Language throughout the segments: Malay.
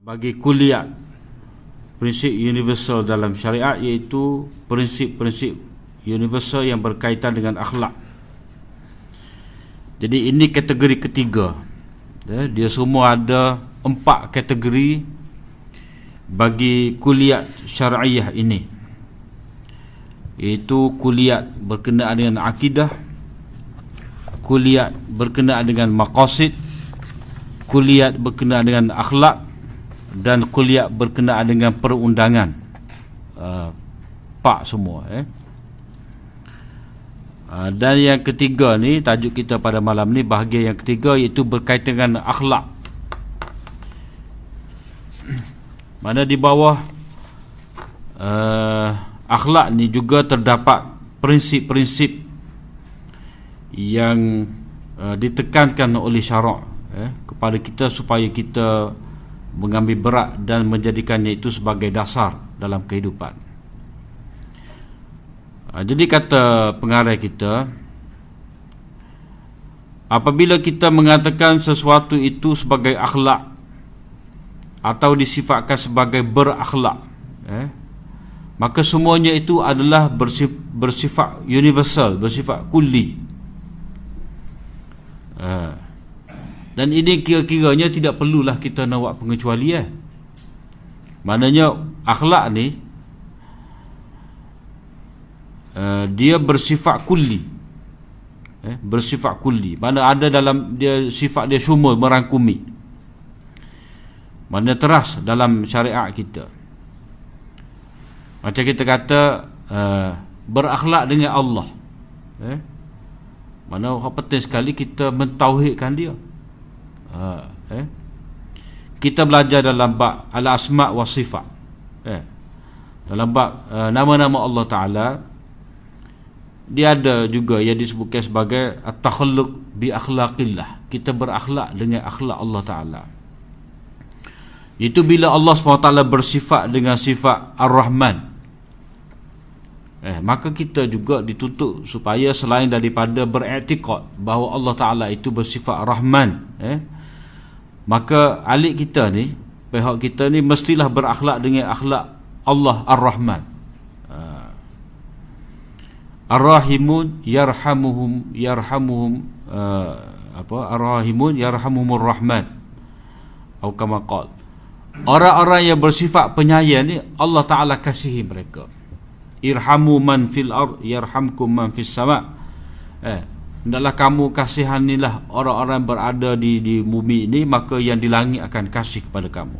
bagi kuliah. Prinsip universal dalam syariat iaitu prinsip-prinsip universal yang berkaitan dengan akhlak. Jadi ini kategori ketiga. Ya, dia semua ada empat kategori bagi kuliah syariah ini. Iaitu kuliah berkenaan dengan akidah kuliah berkenaan dengan maqasid kuliah berkenaan dengan akhlak dan kuliah berkenaan dengan perundangan. Uh, pak semua eh. Uh, dan yang ketiga ni tajuk kita pada malam ni bahagian yang ketiga iaitu berkaitan dengan akhlak. Mana di bawah uh, akhlak ni juga terdapat prinsip-prinsip yang uh, ditekankan oleh syarak eh, kepada kita supaya kita mengambil berat dan menjadikannya itu sebagai dasar dalam kehidupan. Ha, jadi kata pengarah kita, apabila kita mengatakan sesuatu itu sebagai akhlak atau disifatkan sebagai berakhlak, eh, maka semuanya itu adalah bersifat, bersifat universal, bersifat kulli. Uh, dan ini kira-kiranya tidak perlulah kita nak buat pengecualian. Maknanya akhlak ni uh, dia bersifat kulli. Eh, bersifat kulli. Mana ada dalam dia sifat dia semua merangkumi. Mana teras dalam syariat kita. Macam kita kata uh, berakhlak dengan Allah. Eh? Mana penting sekali kita mentauhidkan dia ha, eh? kita belajar dalam bab al-asma' wa sifat. Eh? dalam bab uh, nama-nama Allah Ta'ala dia ada juga yang disebutkan sebagai at-takhalluq bi akhlaqillah. Kita berakhlak dengan akhlak Allah Ta'ala. Itu bila Allah SWT bersifat dengan sifat ar-Rahman. Eh, maka kita juga dituntut supaya selain daripada beriktikad bahawa Allah Taala itu bersifat Rahman, eh, maka alik kita ni pihak kita ni mestilah berakhlak dengan akhlak Allah Ar-Rahman. Uh, Ar-Rahimun yarhamuhum yarhamuhum uh, apa? Ar-Rahimun yarhamuhumur Rahman. Atau kama orang-orang yang bersifat penyayang ni Allah Taala kasihi mereka. Irhamu man fil ard yarhamkum man fis sama. Eh Hendaklah kamu kasihanilah orang-orang berada di di bumi ini maka yang di langit akan kasih kepada kamu.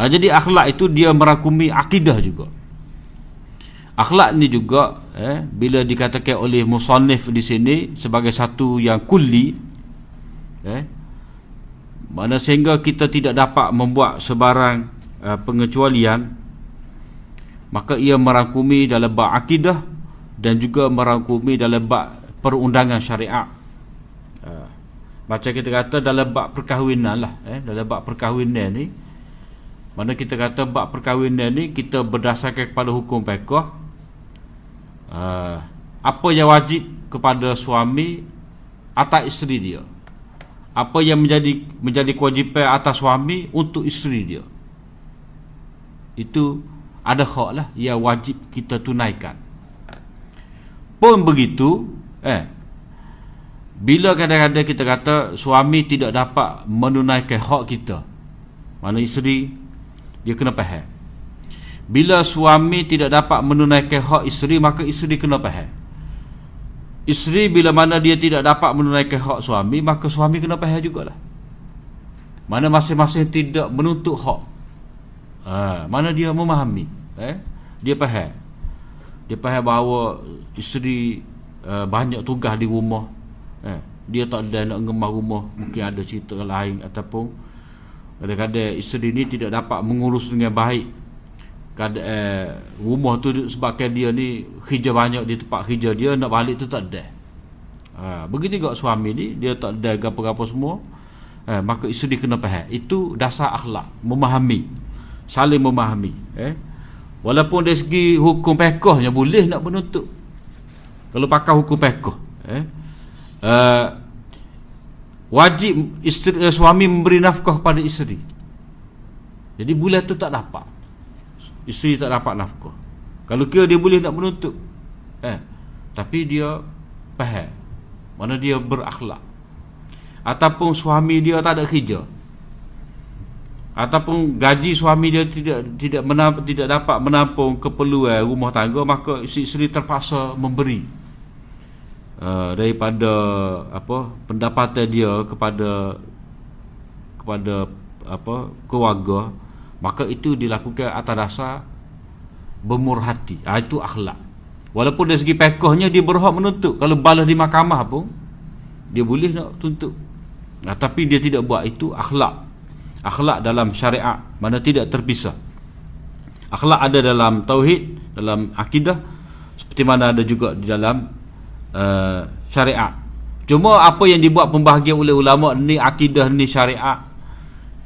Ha, jadi akhlak itu dia merakumi akidah juga. Akhlak ni juga eh bila dikatakan oleh musannif di sini sebagai satu yang kulli eh mana sehingga kita tidak dapat membuat sebarang uh, pengecualian maka ia merangkumi dalam bab akidah dan juga merangkumi dalam bab perundangan syariat uh, macam kita kata dalam bab perkahwinan lah eh, dalam bab perkahwinan ni mana kita kata bab perkahwinan ni kita berdasarkan kepada hukum pekoh uh, apa yang wajib kepada suami atas isteri dia. Apa yang menjadi menjadi kewajipan atas suami untuk isteri dia. Itu ada hak lah yang wajib kita tunaikan. Pun begitu Eh. Bila kadang-kadang kita kata suami tidak dapat menunaikan hak kita. Mana isteri dia kena faham. Bila suami tidak dapat menunaikan hak isteri maka isteri kena faham. Isteri bila mana dia tidak dapat menunaikan hak suami maka suami kena faham jugalah. Mana masing-masing tidak menuntut hak. Ha, mana dia memahami, eh? Dia faham. Dia faham bahawa isteri uh, banyak tugas di rumah. Eh, dia tak ada nak ngemah rumah. Mungkin ada cerita lain ataupun kadang-kadang isteri ni tidak dapat mengurus dengan baik. Kadang eh, rumah tu sebabkan dia ni kerja banyak di tempat kerja dia nak balik tu tak ada. Ha, begitu juga suami ni dia tak ada apa-apa semua. Eh, maka isteri kena faham. Itu dasar akhlak memahami. Saling memahami eh. Walaupun dari segi hukum pekohnya boleh nak menuntut kalau pakai hukum pekoh eh uh, wajib isteri uh, suami memberi nafkah pada isteri. Jadi bulan tu tak dapat. Isteri tak dapat nafkah. Kalau kira dia boleh nak menuntut eh tapi dia faham mana dia berakhlak. Ataupun suami dia tak ada kerja. Ataupun gaji suami dia tidak tidak menamp, tidak dapat menampung keperluan rumah tangga maka isteri terpaksa memberi uh, daripada apa pendapatan dia kepada kepada apa keluarga maka itu dilakukan atas dasar bermurah hati ha, itu akhlak. Walaupun dari segi pekohnya dia berhak menuntut. Kalau balas di mahkamah pun dia boleh nak tuntut. Ha, tapi dia tidak buat itu akhlak. Akhlak dalam syariat mana tidak terpisah. Akhlak ada dalam tauhid dalam akidah seperti mana ada juga di dalam uh, syariat cuma apa yang dibuat pembahagian oleh ulama ni akidah ni syariat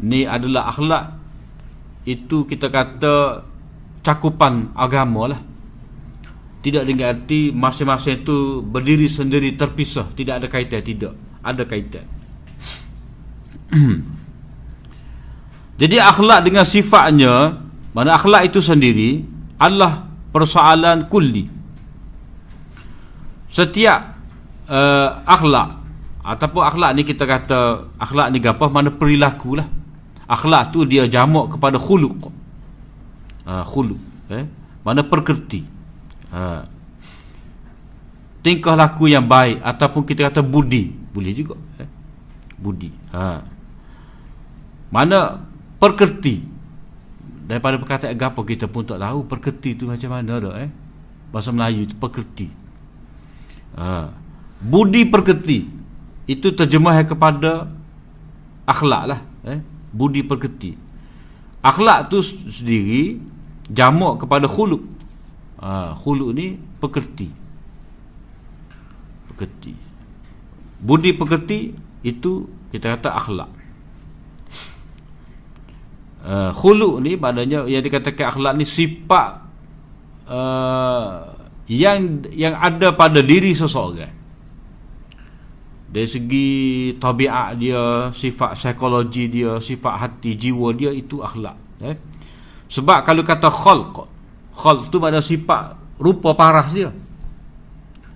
ni adalah akhlak itu kita kata cakupan agama lah. Tidak dengan arti masing-masing itu berdiri sendiri terpisah. Tidak ada kaitan tidak. Ada kaitan. Jadi akhlak dengan sifatnya mana akhlak itu sendiri adalah persoalan kulli setiap uh, akhlak ataupun akhlak ni kita kata akhlak ni apa mana perilaku lah akhlak tu dia jamak kepada khuluq ha, khuluq eh? mana perkerti ha. tingkah laku yang baik ataupun kita kata budi boleh juga eh? budi ha. mana perkerti daripada perkataan gapo kita pun tak tahu perkerti tu macam mana dah eh bahasa Melayu tu perkerti ha. budi perkerti itu terjemah kepada akhlak lah eh. Budi perketi akhlak tu sendiri jamak kepada khuluk ha, khuluk ni pekerti. Pekerti. Budi pekerti itu kita kata akhlak. Uh, khuluk ni maknanya yang dikatakan akhlak ni sifat uh, yang yang ada pada diri seseorang dari segi tabiat dia sifat psikologi dia sifat hati jiwa dia itu akhlak eh? sebab kalau kata khalq khalq tu ada sifat rupa paras dia.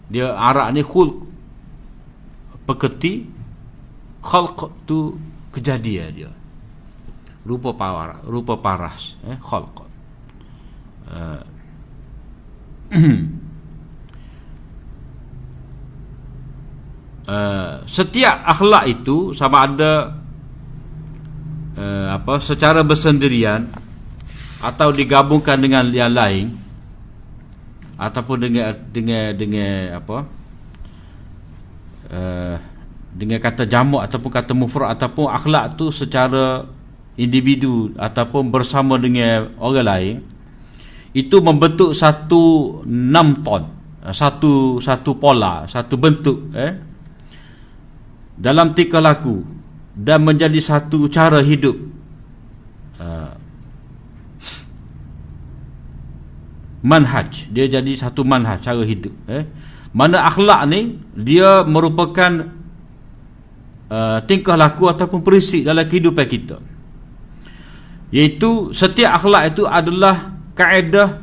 Dia arak ni khulq peketi khalq tu kejadian dia. Rupa paras rupa paras eh khalq. Uh, Uh, setiap akhlak itu sama ada uh, apa secara bersendirian atau digabungkan dengan yang lain ataupun dengan dengan dengan apa uh, dengan kata jamak ataupun kata mufrad ataupun akhlak tu secara individu ataupun bersama dengan orang lain itu membentuk satu enam ton satu satu pola satu bentuk eh dalam tika laku dan menjadi satu cara hidup. Uh, manhaj. Dia jadi satu manhaj cara hidup eh. Mana akhlak ni dia merupakan uh, tingkah laku ataupun prinsip dalam kehidupan kita. Iaitu setiap akhlak itu adalah kaedah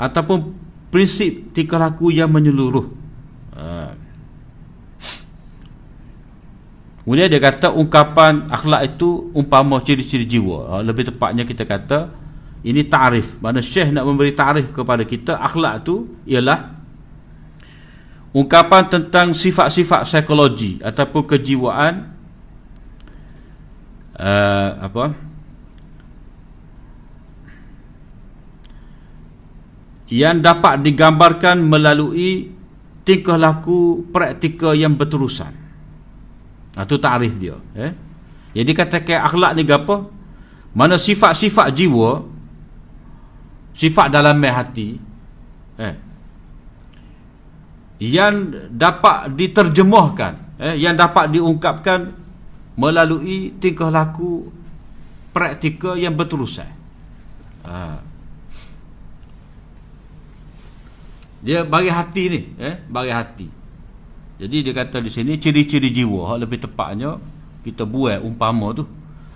ataupun prinsip tingkah laku yang menyeluruh Kemudian dia kata ungkapan akhlak itu umpama ciri-ciri jiwa. Ha, lebih tepatnya kita kata ini ta'rif. Mana Syekh nak memberi ta'rif kepada kita akhlak itu ialah ungkapan tentang sifat-sifat psikologi ataupun kejiwaan uh, apa? yang dapat digambarkan melalui tingkah laku praktikal yang berterusan. Itu ha, tarif dia eh? Jadi katakan akhlak ni apa? Mana sifat-sifat jiwa Sifat dalam hati eh? Yang dapat diterjemahkan eh? Yang dapat diungkapkan Melalui tingkah laku Praktikal yang berterusan ha. Dia bagi hati ni eh? Bagi hati jadi dia kata di sini ciri-ciri jiwa lebih tepatnya kita buat umpama tu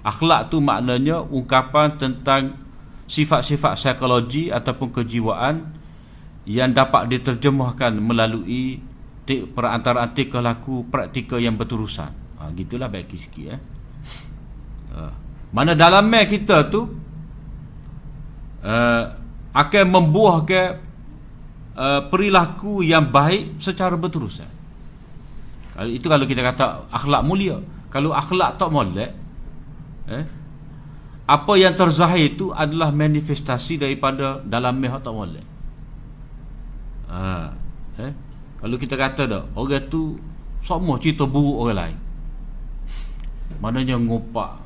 akhlak tu maknanya ungkapan tentang sifat-sifat psikologi ataupun kejiwaan yang dapat diterjemahkan melalui perantaraan tingkah laku praktikal yang berterusan. Ha, gitulah baik sikit eh. Ha. Mana dalam kita tu uh, akan membuahkan uh, perilaku yang baik secara berterusan. Itu kalau kita kata akhlak mulia. Kalau akhlak tak molek eh apa yang terzahir itu adalah manifestasi daripada dalam meh tak molek. Ha, eh kalau kita kata dah orang tu semua cerita buruk orang lain. Maknanya ngopak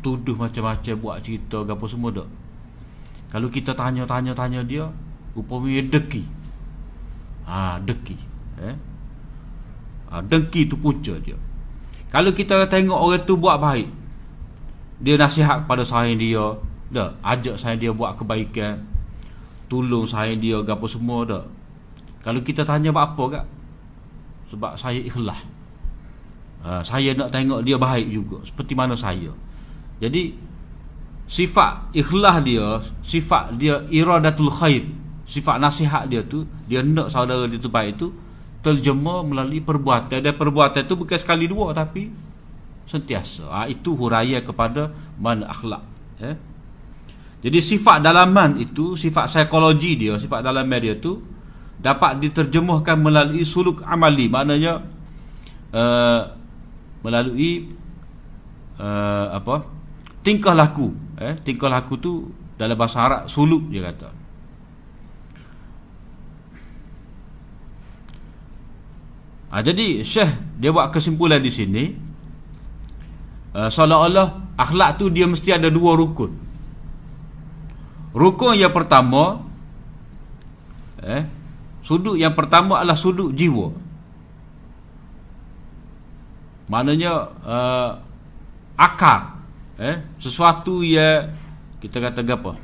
tuduh macam-macam buat cerita apa semua dak. Kalau kita tanya-tanya-tanya dia, upamanya deki. Ha, deki. Eh? Ha, dengki tu punca dia. Kalau kita tengok orang tu buat baik, dia nasihat pada saya dia, dak, ajak saya dia buat kebaikan, tolong saya dia apa semua dak. Kalau kita tanya buat apa kak? Sebab saya ikhlas. Ha, saya nak tengok dia baik juga seperti mana saya. Jadi sifat ikhlas dia, sifat dia iradatul khair, sifat nasihat dia tu, dia nak saudara dia tu baik tu terjemah melalui perbuatan. Dan perbuatan itu bukan sekali dua tapi sentiasa. Ha, itu huraya kepada man akhlak eh? jadi sifat dalaman itu sifat psikologi dia sifat dalam dia tu dapat diterjemahkan melalui suluk amali. Maknanya uh, melalui uh, apa? Tingkah laku eh. Tingkah laku tu dalam bahasa Arab suluk dia kata Ha, jadi Syekh dia buat kesimpulan di sini uh, seolah-olah akhlak tu dia mesti ada dua rukun. Rukun yang pertama eh sudut yang pertama adalah sudut jiwa. Maknanya uh, akar eh sesuatu yang kita kata apa?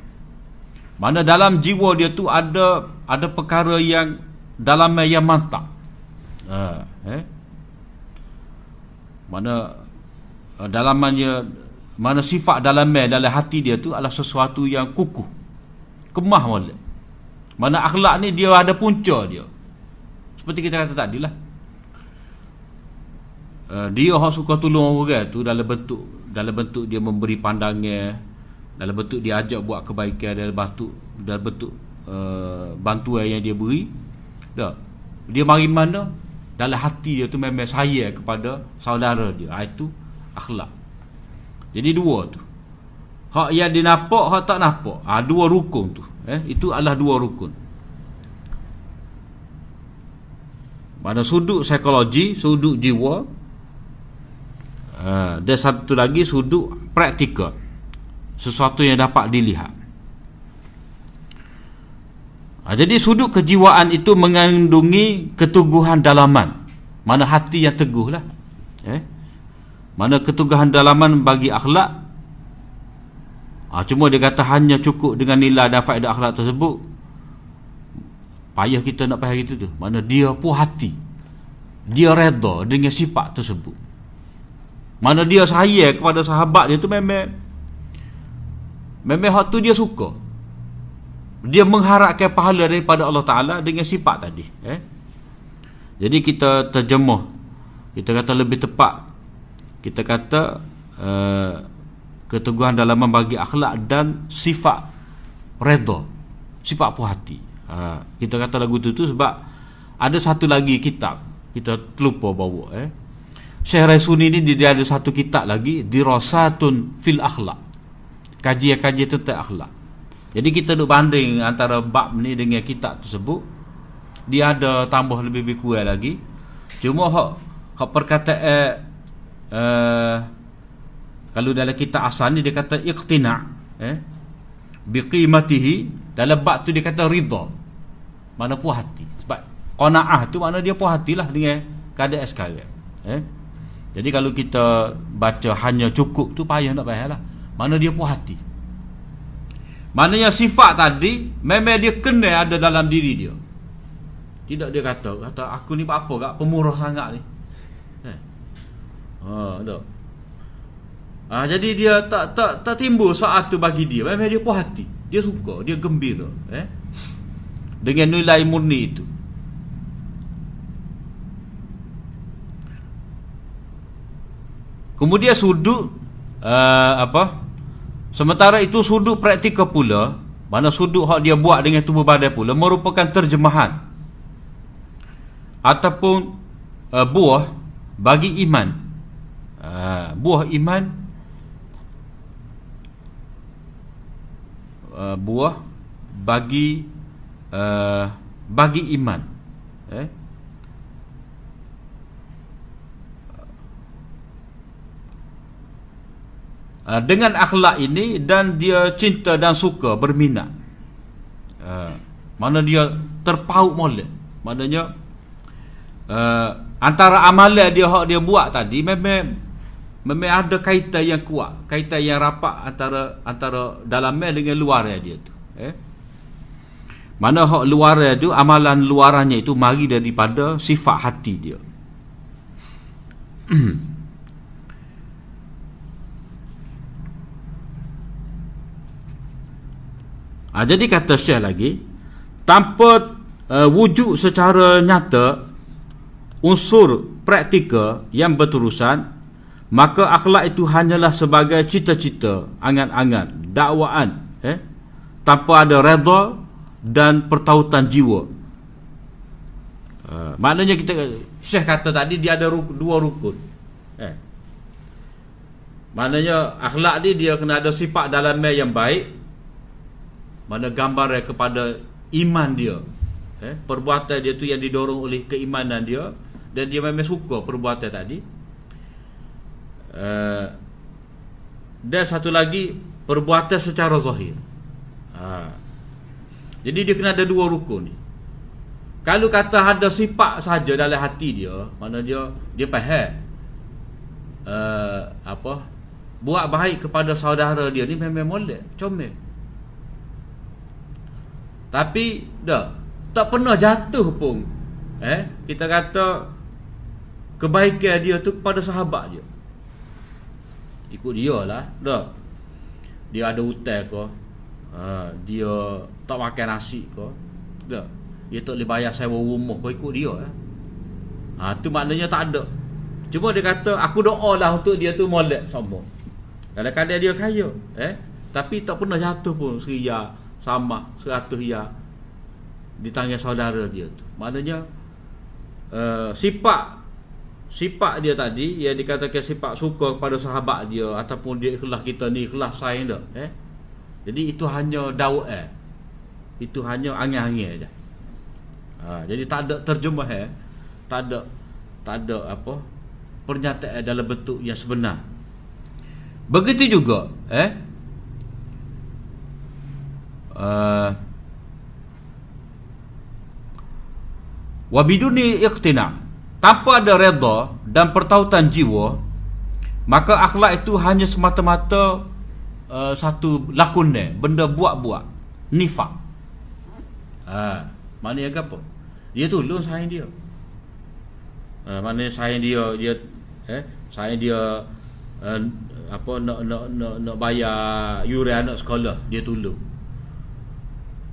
Mana dalam jiwa dia tu ada ada perkara yang dalamnya yang mantap ha, eh? mana uh, dalamannya mana sifat dalamnya dalam hati dia tu adalah sesuatu yang kukuh. Kemah wala mana akhlak ni dia ada punca dia. Seperti kita kata tadi lah. Uh, dia yang suka tolong orang tu dalam bentuk dalam bentuk dia memberi pandangan dalam bentuk dia ajak buat kebaikan dalam bentuk dalam bentuk uh, bantuan yang dia beri. Dah. Dia mari mana dalam hati dia tu memang saya kepada saudara dia. Ha, itu akhlak. Jadi dua tu. Hak yang dia nampak hak tak nampak ha, dua rukun tu. Eh itu adalah dua rukun. Mana sudut psikologi sudut jiwa uh, dan satu lagi sudut praktikal. Sesuatu yang dapat dilihat Ha, jadi sudut kejiwaan itu mengandungi keteguhan dalaman. Mana hati yang teguh lah. Eh? Mana keteguhan dalaman bagi akhlak. Ha, cuma dia kata hanya cukup dengan nilai dan faedah akhlak tersebut. Payah kita nak payah gitu tu. Mana dia puas hati. Dia reda dengan sifat tersebut. Mana dia sayang kepada sahabat dia tu memang memang hak tu dia suka dia mengharapkan pahala daripada Allah Ta'ala dengan sifat tadi eh? jadi kita terjemah kita kata lebih tepat. Kita kata uh, keteguhan dalam membagi akhlak dan sifat redha sifat puas hati. Uh, kita kata lagu tu tu sebab ada satu lagi kitab kita terlupa bawa eh? Syekh Raisuni ni dia ada satu kitab lagi dirasatun fil akhlak. Kajian-kajian tentang akhlak jadi kita duk banding antara bab ni dengan kitab tersebut dia ada tambah lebih-lebih kurang lagi. Cuma hak hak perkataan uh, kalau dalam kitab asal ni dia kata iqtina eh biqimatihi dalam bab tu dia kata ridha. Mana puas hati. Sebab qanaah tu makna dia puas hatilah dengan keadaan sekarang. Eh? Jadi kalau kita baca hanya cukup tu payah nak payahlah. Mana dia puas hati. Maknanya sifat tadi memang dia kena ada dalam diri dia. Tidak dia kata, kata aku ni apa gak pemurah sangat ni. Ha. Ah jadi dia tak tak tak timbul saat tu bagi dia. Memang dia puas hati. Dia suka, dia gembira, eh. Dengan nilai murni itu. Kemudian sudut uh, apa? Sementara itu sudut praktikal pula, mana sudut hak dia buat dengan tubuh badan pula merupakan terjemahan. Ataupun uh, buah bagi iman. Uh, buah iman uh, buah bagi uh, bagi iman. Eh uh, dengan akhlak ini dan dia cinta dan suka berminat. Uh, mana dia terpaut molek. Maknanya uh, antara amalan dia hak dia buat tadi memang memang ada kaitan yang kuat kaitan yang rapat antara antara dalamnya dengan luar dia tu eh. Mana hak luar tu amalan luarannya itu mari daripada sifat hati dia ha, jadi kata Syekh lagi tanpa uh, wujud secara nyata unsur praktikal yang berterusan maka akhlak itu hanyalah sebagai cita-cita angan-angan dakwaan eh tanpa ada redha dan pertautan jiwa. Uh, maknanya kita Syekh kata tadi dia ada ruk, dua rukun eh. Maknanya akhlak ni dia kena ada sifat dalamnya yang baik mana gambar kepada iman dia eh perbuatan dia tu yang didorong oleh keimanan dia dan dia memang suka perbuatan tadi Uh, dan satu lagi perbuatan secara zahir. Ha. Jadi dia kena ada dua rukun ni. Kalau kata ada sifat saja dalam hati dia, mana dia dia faham uh, apa buat baik kepada saudara dia ni memang molek, comel. Tapi dah. Tak pernah jatuh pun. Eh, kita kata kebaikan dia tu kepada sahabat dia ikut dia lah dah. Dia ada hutang ke? Ha, dia tak makan nasi ke? Dah. Dia tak boleh bayar sewa rumah ke? Ikut dia lah. ha, tu maknanya tak ada. Cuma dia kata aku doa lah untuk dia tu molek sombong kadang-kadang dia kaya eh. Tapi tak pernah jatuh pun seria sama seratus ya di tangan saudara dia tu. Maknanya uh, sifat sifat dia tadi yang dikatakan sifat suka kepada sahabat dia ataupun dia ikhlas kita ni ikhlas sayang dia eh. Jadi itu hanya dawa eh. Itu hanya angin-angin aja. Ha, jadi tak ada terjemah eh. Tak ada tak ada apa pernyataan dalam bentuk yang sebenar. Begitu juga eh uh, wabiduni iqtina' tanpa ada redha dan pertautan jiwa maka akhlak itu hanya semata-mata uh, satu lakon dia. Benda buat-buat. Nifak. Ha maknanya apa? Dia tolong sayang dia. Ha, maknanya sayang dia dia eh sayang dia uh, apa nak nak nak nak bayar yuran anak sekolah dia tolong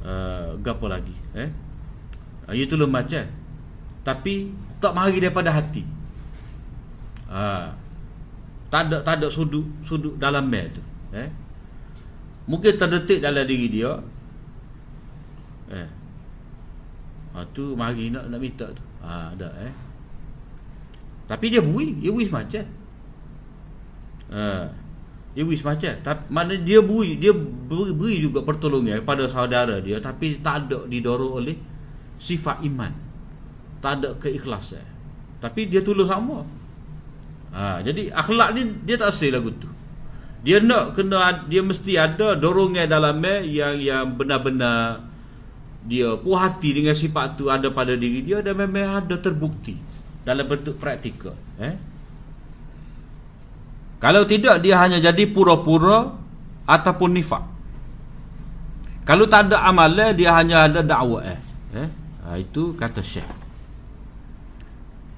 uh, gapo lagi eh uh, dia tolong macam tapi tak mari daripada hati. Ha. Tak ada tak ada sudut sudut dalam meh tu. Eh. Mungkin terdetik dalam diri dia. Eh. Ha tu mari nak nak minta tu. Ha ada eh. Tapi dia bui, dia bui macam. Ha. Dia bui macam. Tapi mana dia bui, dia beri, beri juga pertolongan kepada saudara dia tapi tak ada didorong oleh sifat iman. Tak ada keikhlasan. Tapi dia tulus sama. Ha, jadi akhlak ni dia tak asal lagu tu. Dia nak kena dia mesti ada dorongan dalamnya yang yang benar-benar dia puas hati dengan sifat tu ada pada diri dia dan memang ada terbukti dalam bentuk praktikal eh kalau tidak dia hanya jadi pura-pura ataupun nifak. Kalau tak ada amalan dia hanya ada dakwah eh, eh? Ha, itu kata syekh.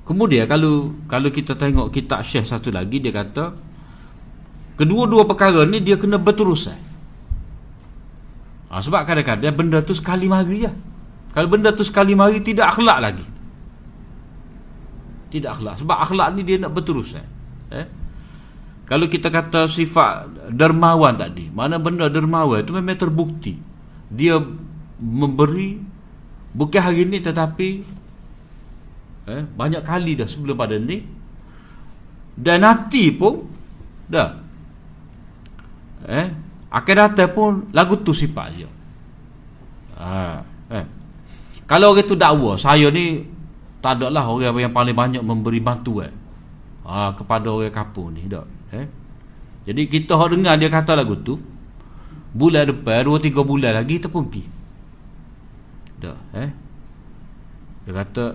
Kemudian kalau kalau kita tengok kitab Syekh satu lagi dia kata kedua-dua perkara ni dia kena berterusan. Ha, sebab kadang-kadang benda tu sekali mari je. Kalau benda tu sekali mari tidak akhlak lagi. Tidak akhlak. Sebab akhlak ni dia nak berterusan eh kalau kita kata sifat dermawan tadi mana benda dermawan itu memang terbukti dia memberi bukan hari ni tetapi eh, banyak kali dah sebelum pada ni dan nanti pun dah eh akan datang pun lagu tu sifat dia ha, eh. kalau orang tu dakwa saya ni tak ada lah orang yang paling banyak memberi bantuan ha, kepada orang kapung ni tak? Jadi kita hok dengar dia kata lagu tu Bulan depan 2-3 bulan lagi kita pergi. Dah eh? Dia kata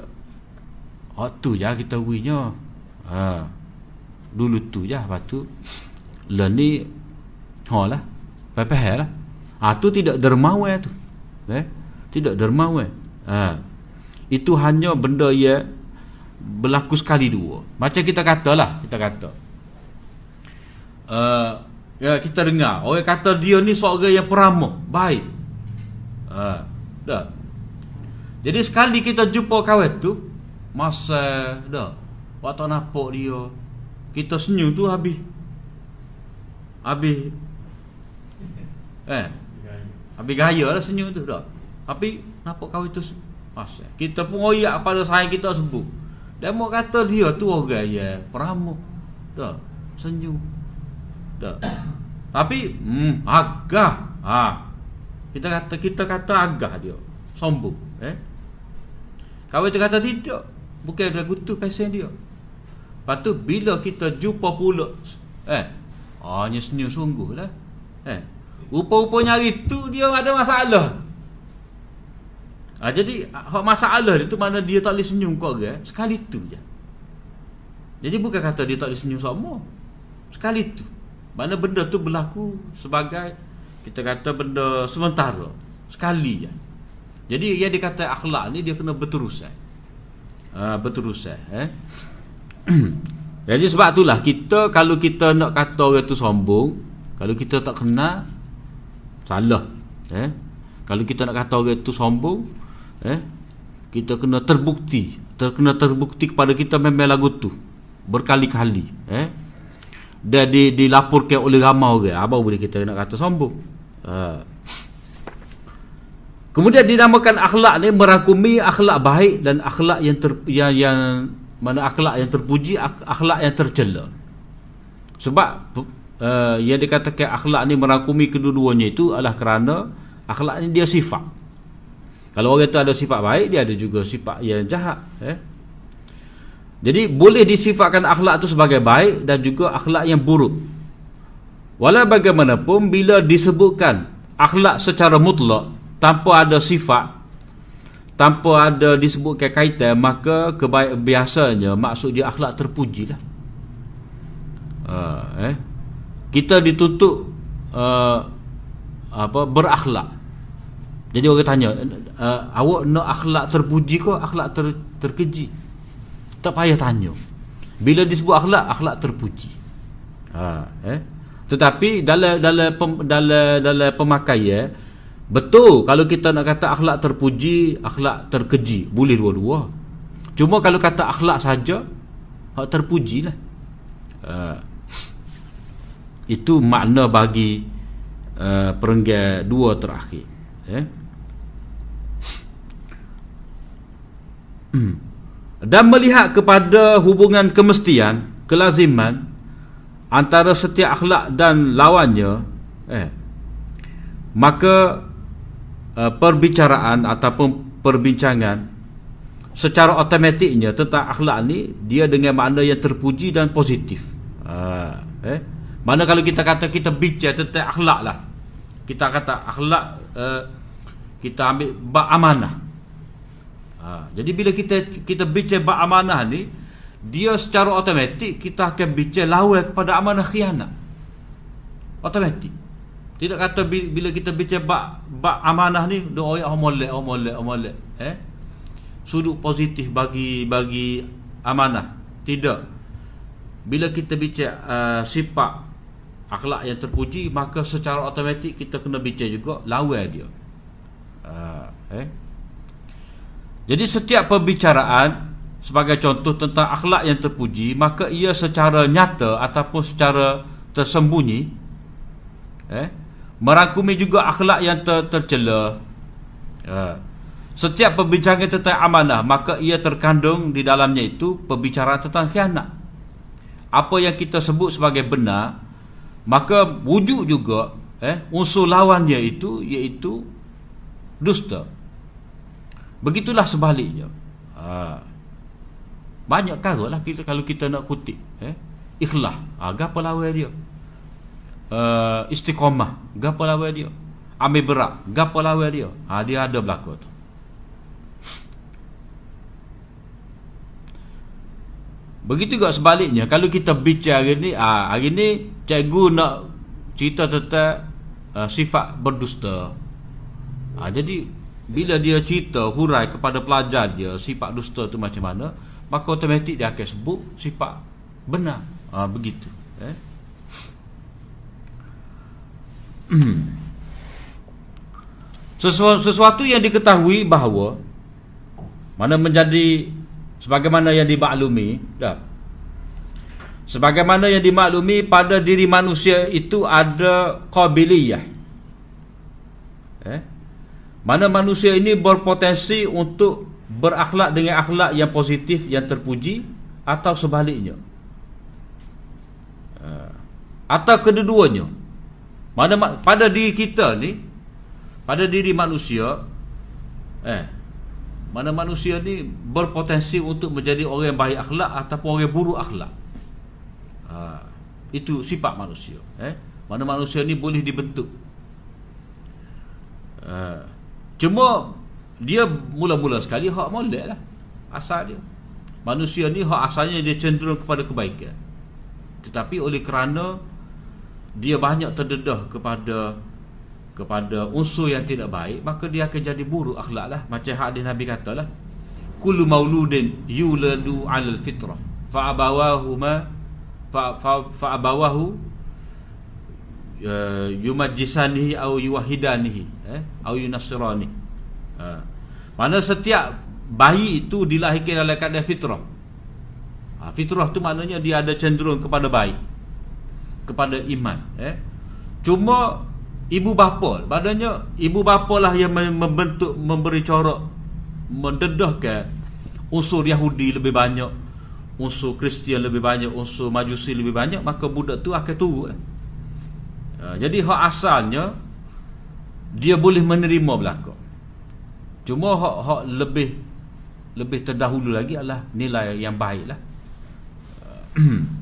Hak tu je kita winya ha. Dulu tu je Lepas tu Lah ni lah Pepeh lah. Ha tu tidak dermawan tu. Eh? Tidak dermawan. Ha. Itu hanya benda yang Berlaku sekali dua. Macam kita kata lah Kita kata uh, ya kita dengar. Orang kata dia ni seorang yang peramah baik. Uh, dah. Jadi sekali kita jumpa kawan tu masa dah waktu nampak dia kita senyum tu habis. Habis. Eh habis gaya lah senyum tu dah. Tapi nampak kawan tu masa. Kita pun royak pada saya kita sebut. Dia mau kata dia tu orang yang peramah dah senyum tak. Tapi hmm, agah. Ha. Kita kata kita kata agah dia. Sombong, eh? Kau itu kata tidak. Bukan dia gutu pasal dia. Lepas tu bila kita jumpa pula eh hanya senyum sungguh lah. Eh. Rupa-rupanya hari tu dia ada masalah. Ha, jadi masalah dia tu mana dia tak boleh senyum kau ke? Sekali tu je. Jadi bukan kata dia tak boleh senyum semua. Sekali tu. Mana benda tu berlaku sebagai kita kata benda sementara sekali je. Jadi ia dikata akhlak ni dia kena berterusan. Uh, berterusan eh. Jadi sebab itulah kita kalau kita nak kata orang tu sombong, kalau kita tak kenal salah. Eh. Kalau kita nak kata orang tu sombong, eh kita kena terbukti, terkena terbukti kepada kita memang lagu tu berkali-kali, eh dia di, dilaporkan oleh ramai orang apa boleh kita nak kata sombong ha. kemudian dinamakan akhlak ni merangkumi akhlak baik dan akhlak yang ter, yang, yang mana akhlak yang terpuji akhlak yang tercela. Sebab uh, yang dikatakan akhlak ni merangkumi kedua-duanya itu adalah kerana akhlak ni dia sifat. Kalau orang itu ada sifat baik dia ada juga sifat yang jahat eh jadi boleh disifatkan akhlak itu sebagai baik dan juga akhlak yang buruk. Walau bagaimanapun bila disebutkan akhlak secara mutlak tanpa ada sifat tanpa ada disebutkan kaitan maka kebaik biasanya maksud dia akhlak terpujilah. Uh, eh kita dituntut uh, apa berakhlak. Jadi orang tanya uh, awak nak akhlak terpuji ke akhlak ter, terkeji? Tak payah tanya bila disebut akhlak akhlak terpuji. Ha eh? Tetapi dalam dalam pem, dalam dalam pemakaian betul kalau kita nak kata akhlak terpuji akhlak terkeji. Boleh dua-dua. Cuma kalau kata akhlak saja hak terpujilah ha. itu makna bagi uh, perenggan dua terakhir eh? Hmm dan melihat kepada hubungan kemestian kelaziman antara setiap akhlak dan lawannya eh maka uh, perbicaraan ataupun perbincangan secara otomatiknya tentang akhlak ni dia dengan makna yang terpuji dan positif. Uh, eh. Mana kalau kita kata kita bicara tentang akhlak lah. Kita kata akhlak uh, kita ambil bak amanah Ha, jadi bila kita kita bicara bab amanah ni, dia secara automatik kita akan bicara lawan kepada amanah khianat. Automatik. Tidak kata bila kita bicara bab bab amanah ni, doa ayat molek, molek, molek, eh? Sudut positif bagi bagi amanah. Tidak. Bila kita bicara uh, sifat akhlak yang terpuji maka secara automatik kita kena bincang juga lawan dia uh, eh jadi setiap perbicaraan sebagai contoh tentang akhlak yang terpuji maka ia secara nyata ataupun secara tersembunyi eh merangkumi juga akhlak yang ter tercela. Uh, setiap perbincangan tentang amanah maka ia terkandung di dalamnya itu perbicaraan tentang khianat. Apa yang kita sebut sebagai benar maka wujud juga eh unsur lawannya itu iaitu dusta begitulah sebaliknya. Ha. banyak kali lah kita kalau kita nak kutip eh? Ikhlas. Ha, apa lawan dia? Uh, istiqamah apa lawan dia? Ambil berat. Apa lawan dia? Ha, dia ada berlaku tu. Begitu juga sebaliknya. Kalau kita bicara hari ni ah hari ni cikgu nak cerita tentang uh, sifat berdusta. Ah jadi bila dia cerita hurai kepada pelajar dia sifat dusta tu macam mana, maka automatik dia akan sebut sifat benar. Ah begitu, eh. sesuatu, sesuatu yang diketahui bahawa mana menjadi sebagaimana yang dimaklumi dah sebagaimana yang dimaklumi pada diri manusia itu ada qabiliyah eh mana manusia ini berpotensi untuk berakhlak dengan akhlak yang positif yang terpuji atau sebaliknya eh, atau kedua-duanya mana pada diri kita ni pada diri manusia eh mana manusia ni berpotensi untuk menjadi orang yang baik akhlak ataupun orang yang buruk akhlak. Ha, itu sifat manusia. Eh? Mana manusia ni boleh dibentuk. Ha, cuma dia mula-mula sekali hak molek lah. Asal dia. Manusia ni hak asalnya dia cenderung kepada kebaikan. Tetapi oleh kerana dia banyak terdedah kepada kepada unsur yang tidak baik maka dia akan jadi buruk akhlak lah macam hadis Nabi kata lah kullu mauludin yuladu alal fitrah fa abawahu ma fa fa, fa abawahu uh, yumajjisanihi au yuwahidanihi eh au yunasirani. Uh. mana setiap bayi itu dilahirkan dalam keadaan fitrah. Ha, fitrah tu maknanya dia ada cenderung kepada baik kepada iman eh. Cuma ibu bapa badannya ibu bapa lah yang membentuk memberi corak mendedahkan unsur Yahudi lebih banyak unsur Kristian lebih banyak unsur Majusi lebih banyak maka budak tu akan turut uh, jadi hak asalnya dia boleh menerima belaka cuma hak hak lebih lebih terdahulu lagi adalah nilai yang baik lah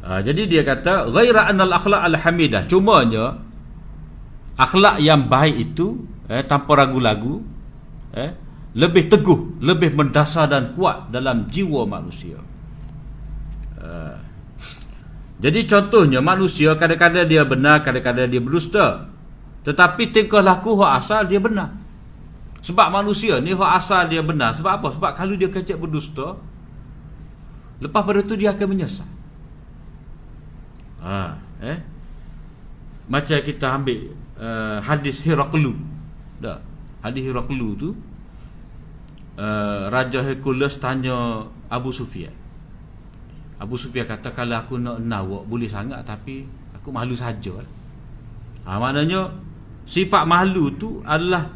Ha, jadi dia kata ghaira anal akhlaq al hamidah cumanya akhlak yang baik itu eh, tanpa ragu-ragu eh, lebih teguh lebih mendasar dan kuat dalam jiwa manusia uh, jadi contohnya manusia kadang-kadang dia benar kadang-kadang dia berdusta. Tetapi tingkah laku hak asal dia benar. Sebab manusia ni hak asal dia benar. Sebab apa? Sebab kalau dia kecek berdusta lepas pada tu dia akan menyesal. Ha, eh? Macam kita ambil uh, hadis Heraklu. Dah. Hadis Heraklu tu uh, raja Hercules tanya Abu Sufyan Abu Sufyan kata kalau aku nak nawak boleh sangat tapi aku malu saja ha, maknanya sifat malu tu adalah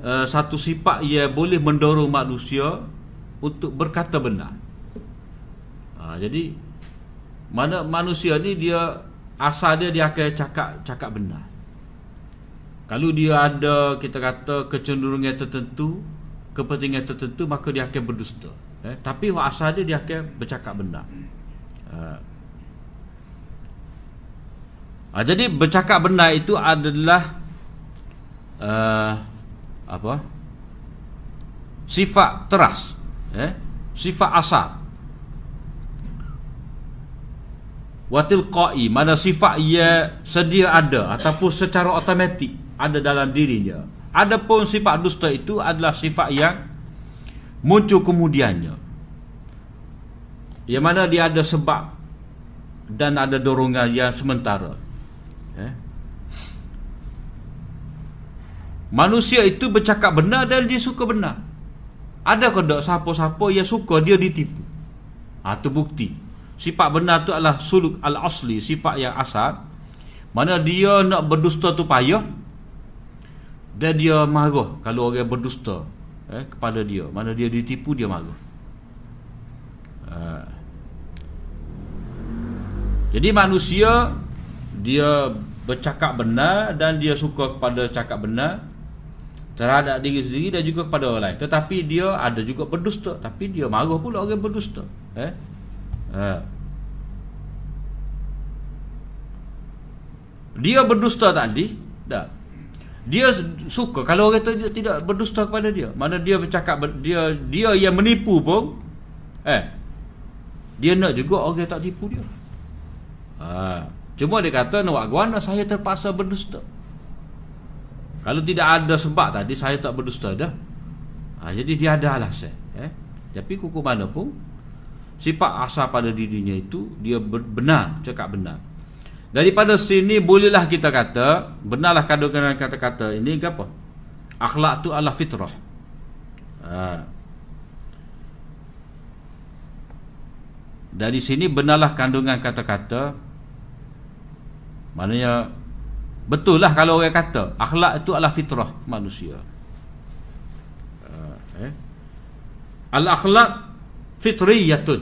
uh, satu sifat yang boleh mendorong manusia untuk berkata benar ha, jadi mana manusia ni dia asal dia dia akan cakap cakap benar. Kalau dia ada kita kata kecenderungan tertentu, kepentingan tertentu maka dia akan berdusta. Eh, tapi asal dia dia akan bercakap benar. Uh. Uh, jadi bercakap benar itu adalah uh, apa? Sifat teras, eh? Sifat asal. watil qa'i mana sifat ia sedia ada ataupun secara automatik ada dalam dirinya adapun sifat dusta itu adalah sifat yang muncul kemudiannya yang mana dia ada sebab dan ada dorongan yang sementara. Eh? manusia itu bercakap benar dan dia suka benar. Ada ke tak siapa-siapa yang suka dia ditipu? Ha, itu bukti. Sifat benar tu adalah suluk al-asli sifat yang asal. Mana dia nak berdusta tu payah dan dia marah kalau orang berdusta eh, kepada dia. Mana dia ditipu dia marah ha. jadi manusia dia bercakap benar dan dia suka kepada cakap benar terhadap diri sendiri dan juga kepada orang lain tetapi dia ada juga berdusta tapi dia marah pula orang berdusta eh ha. dia berdusta tadi dah dia suka kalau orang tu tidak berdusta kepada dia mana dia bercakap dia dia yang menipu pun eh dia nak juga orang tak tipu dia ha. cuma dia kata nak buat saya terpaksa berdusta kalau tidak ada sebab tadi saya tak berdusta dah. Ha, jadi dia ada alasan. Eh? Tapi kuku mana pun sifat asal pada dirinya itu dia benar, cakap benar. Daripada sini bolehlah kita kata benarlah kandungan kata-kata ini apa? Akhlak tu adalah fitrah. Ha. Dari sini benarlah kandungan kata-kata. Maknanya Betul lah kalau orang kata Akhlak itu adalah fitrah manusia. Uh, eh? Al-akhlak fitriyatun.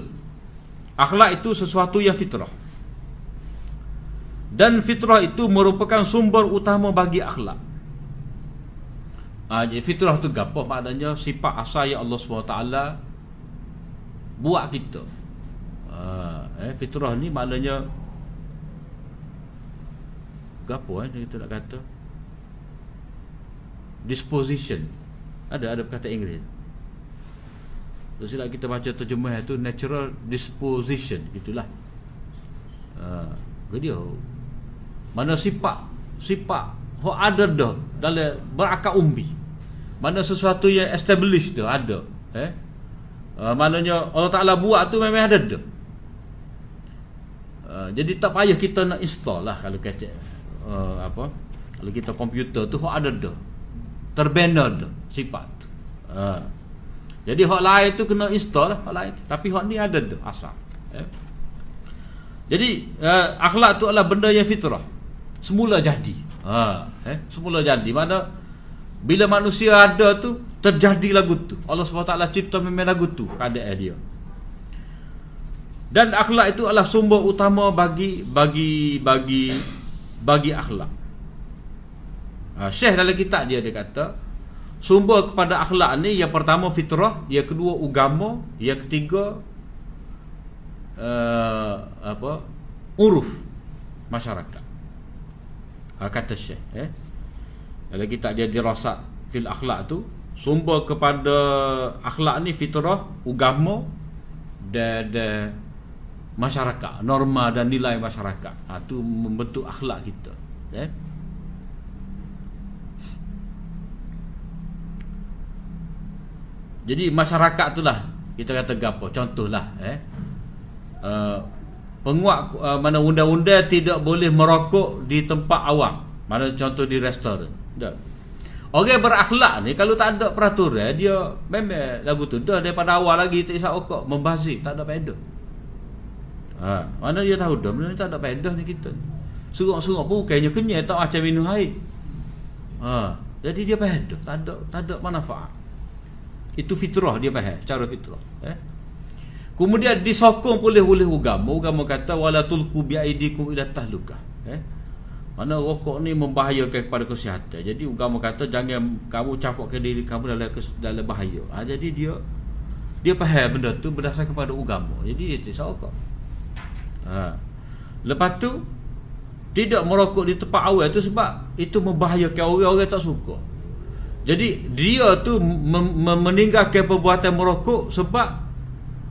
Akhlak itu sesuatu yang fitrah. Dan fitrah itu merupakan sumber utama bagi akhlak. Uh, jadi Fitrah itu apa? Maknanya sifat asal yang Allah SWT Buat kita uh, eh? Fitrah ni maknanya gapo eh kita nak kata disposition ada ada perkataan Inggeris Terus lah kita baca terjemah itu natural disposition itulah. Ah, uh, dia mana sifat sifat ho ada dah dalam berakar umbi. Mana sesuatu yang established tu ada, eh? Uh, maknanya Allah Taala buat tu memang ada dah. Uh, jadi tak payah kita nak install lah kalau kata uh, apa? Kalau kita komputer tu hak ada dah. Terbina dah sifat. Uh. jadi hak lain tu kena install lah hak lain. Tapi hak ni ada dah asal. Eh? jadi uh, akhlak tu adalah benda yang fitrah. Semula jadi. Ha eh? Semula jadi. Mana bila manusia ada tu terjadi lagu tu. Allah SWT cipta memang lagu tu keadaan dia dan akhlak itu adalah sumber utama bagi bagi bagi bagi akhlak. Ha, Syekh dalam kitab dia dia kata sumber kepada akhlak ni yang pertama fitrah, yang kedua agama, yang ketiga uh, apa? uruf masyarakat. Ha, kata Syekh eh. Dalam kitab dia dirasat fil akhlak tu sumber kepada akhlak ni fitrah, agama dan masyarakat norma dan nilai masyarakat. Ha, itu membentuk akhlak kita eh? jadi masyarakat itulah kita kata gapo contohlah eh. Uh, penguat uh, mana undang-undang tidak boleh merokok di tempat awam. Mana contoh di restoran. Tak Orang berakhlak ni kalau tak ada peraturan dia memang lagu tu. Dah daripada awal lagi tak isap rokok membazir tak ada faedah. Ha, mana dia tahu dah benda ni tak ada faedah ni kita. Serok-serok pun bukannya kenyal tak macam minum air. Ha, jadi dia faedah, tak ada tak ada manfaat. Itu fitrah dia faham, cara fitrah, eh. Kemudian disokong oleh oleh agama, agama kata wala tulqu bi aidikum ila tahluka, eh. Mana rokok ni membahayakan kepada kesihatan. Jadi agama kata jangan kamu capakkan diri kamu dalam dalam bahaya. Ha, jadi dia dia faham benda tu berdasarkan kepada agama. Jadi tak rokok ha. Lepas tu Tidak merokok di tempat awal tu sebab Itu membahayakan orang-orang tak suka. Jadi dia tu mem- Meninggalkan perbuatan merokok Sebab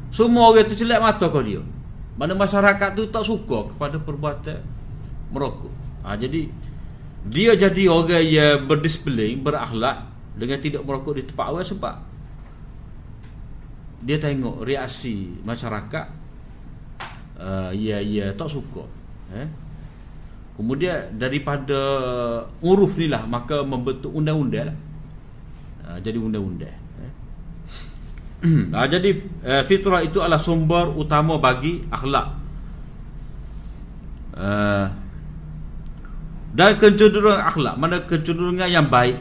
Semua orang tu celak mata kau dia. Mana masyarakat tu tak suka Kepada perbuatan merokok. Ha, Jadi Dia jadi orang yang berdisplay Berakhlak Dengan tidak merokok di tempat awal sebab Dia tengok reaksi masyarakat ia ia tak suka. Eh? Kemudian daripada uruf ni lah maka membentuk undang-undang lah. Uh, jadi undang-undang eh? uh, jadi uh, fitrah itu adalah sumber utama bagi akhlak. Uh, dan kecenderungan akhlak. Mana kecenderungan yang baik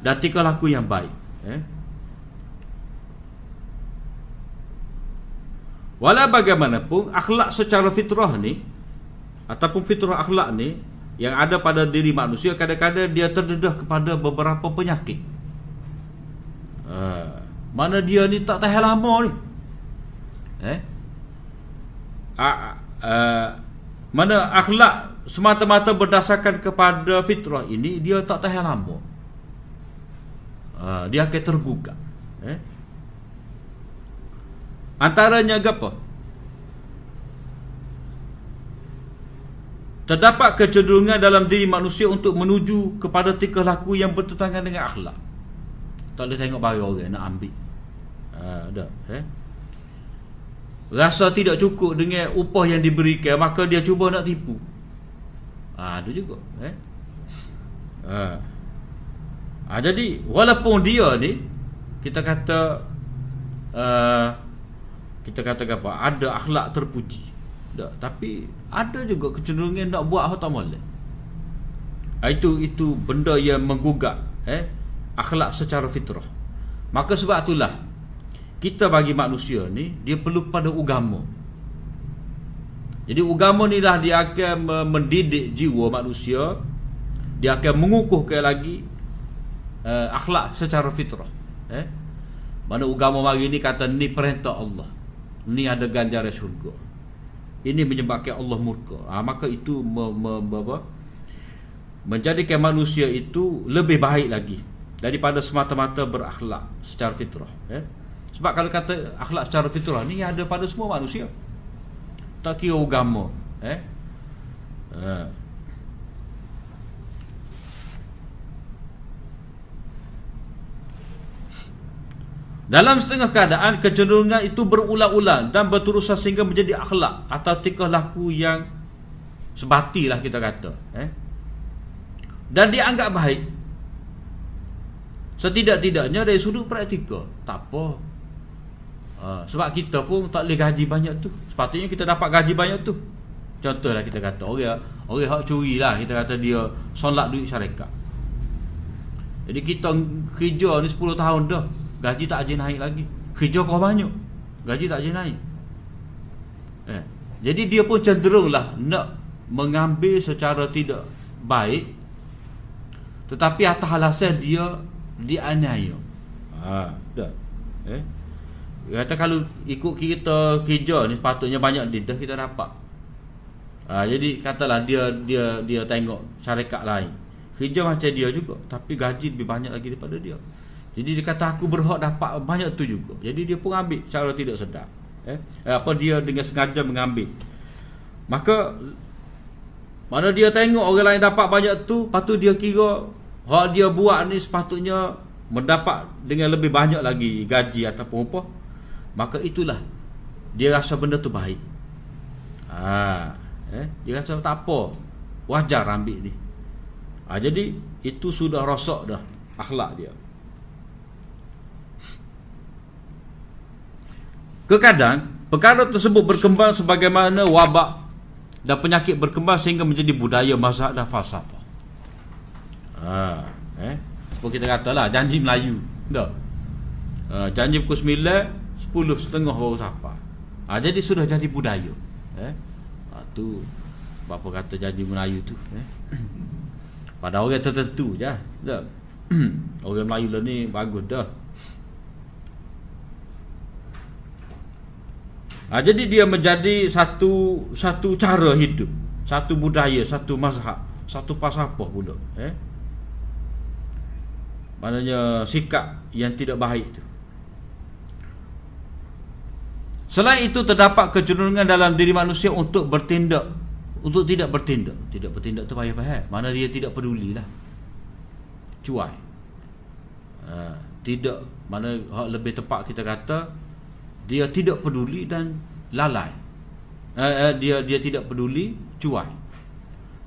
dan tingkah laku yang baik eh? Walau bagaimanapun akhlak secara fitrah ni ataupun fitrah akhlak ni yang ada pada diri manusia kadang-kadang dia terdedah kepada beberapa penyakit. Uh, mana dia ni tak tahan lama ni. Eh? Uh, uh, mana akhlak semata-mata berdasarkan kepada fitrah ini dia tak tahan lama. Uh, dia akan tergugah. Eh? Antaranya apa? Terdapat kecenderungan dalam diri manusia untuk menuju kepada tingkah laku yang bertentangan dengan akhlak. Tak boleh tengok barang orang nak ambil. Ha, dah, eh? Rasa tidak cukup dengan upah yang diberikan, maka dia cuba nak tipu. Ha, ada juga. Eh? Ha. Ha, jadi, walaupun dia ni, kita kata, uh, kita kata apa? Ada akhlak terpuji. Tak. Tapi ada juga kecenderungan nak buat tak boleh. Ah, itu itu benda yang menggugat eh akhlak secara fitrah. Maka sebab itulah kita bagi manusia ni dia perlu pada agama jadi agama ni lah dia akan mendidik jiwa manusia dia akan mengukuhkan lagi uh, akhlak secara fitrah eh. Mana agama mari ni kata ni perintah Allah ni ada ganjaran syurga ini menyebabkan Allah murka ha, maka itu me, me, me, menjadikan manusia itu lebih baik lagi daripada semata-mata berakhlak secara fitrah eh? sebab kalau kata akhlak secara fitrah ni ada pada semua manusia tak kira agama eh? Ha. Dalam setengah keadaan kecenderungan itu berulang-ulang dan berterusan sehingga menjadi akhlak atau tingkah laku yang sebati lah kita kata. Eh? Dan dianggap baik. Setidak-tidaknya dari sudut praktikal. Tak apa. Uh, sebab kita pun tak boleh gaji banyak tu. Sepatutnya kita dapat gaji banyak tu. Contohlah kita kata orang orang hak curi lah kita kata dia solat duit syarikat. Jadi kita kerja ni 10 tahun dah gaji tak aja naik lagi. Kerja kau banyak gaji tak aja naik. Eh. jadi dia pun cenderung lah nak mengambil secara tidak baik tetapi atas alasan dia dianiaya. Ha dah. Eh kata kalau ikut kita kerja ni sepatutnya banyak dia kita dapat. Ha, jadi katalah dia dia dia tengok syarikat lain. Kerja macam dia juga tapi gaji lebih banyak lagi daripada dia jadi dia kata aku berhak dapat banyak tu juga. Jadi dia pun ambil secara tidak sedar. Eh? Apa dia dengan sengaja mengambil. Maka mana dia tengok orang lain dapat banyak tu, patut dia kira hak dia buat ni sepatutnya mendapat dengan lebih banyak lagi gaji ataupun apa. Maka itulah dia rasa benda tu baik. Ha, eh? dia rasa tak apa. Wajar ambil ni. Ha, jadi itu sudah rosak dah akhlak dia. Kekadang perkara tersebut berkembang sebagaimana wabak dan penyakit berkembang sehingga menjadi budaya mazhab dan falsafah. Ha, eh, seperti kita katalah janji Melayu. Dah. Ha, janji pukul 9, 10 setengah baru sapa. Ha, jadi sudah jadi budaya. Eh. Ha, tu bapa kata janji Melayu tu, eh. Pada orang tertentu je. Dah. orang Melayu lah ni bagus dah. Ha, jadi dia menjadi satu satu cara hidup, satu budaya, satu mazhab, satu pasapah pula, eh. Maknanya sikap yang tidak baik itu. Selain itu terdapat kecenderungan dalam diri manusia untuk bertindak untuk tidak bertindak. Tidak bertindak tu payah-payah. Mana dia tidak pedulilah. Cuai. Ha, tidak mana lebih tepat kita kata dia tidak peduli dan lalai. Eh, eh, dia dia tidak peduli cuai.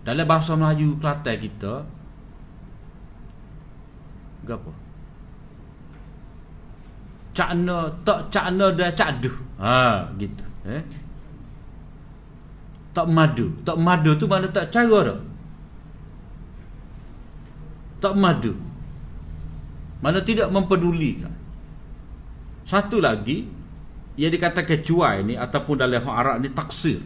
Dalam bahasa Melayu Kelantan kita gapo cakna tak cakna dah cakduh ha gitu eh. Tak madu. Tak madu tu mana tak cara dah. Tak madu. Mana tidak mempedulikan. Satu lagi ia dikatakan cuai ni ataupun dalam orang Arab ni taksir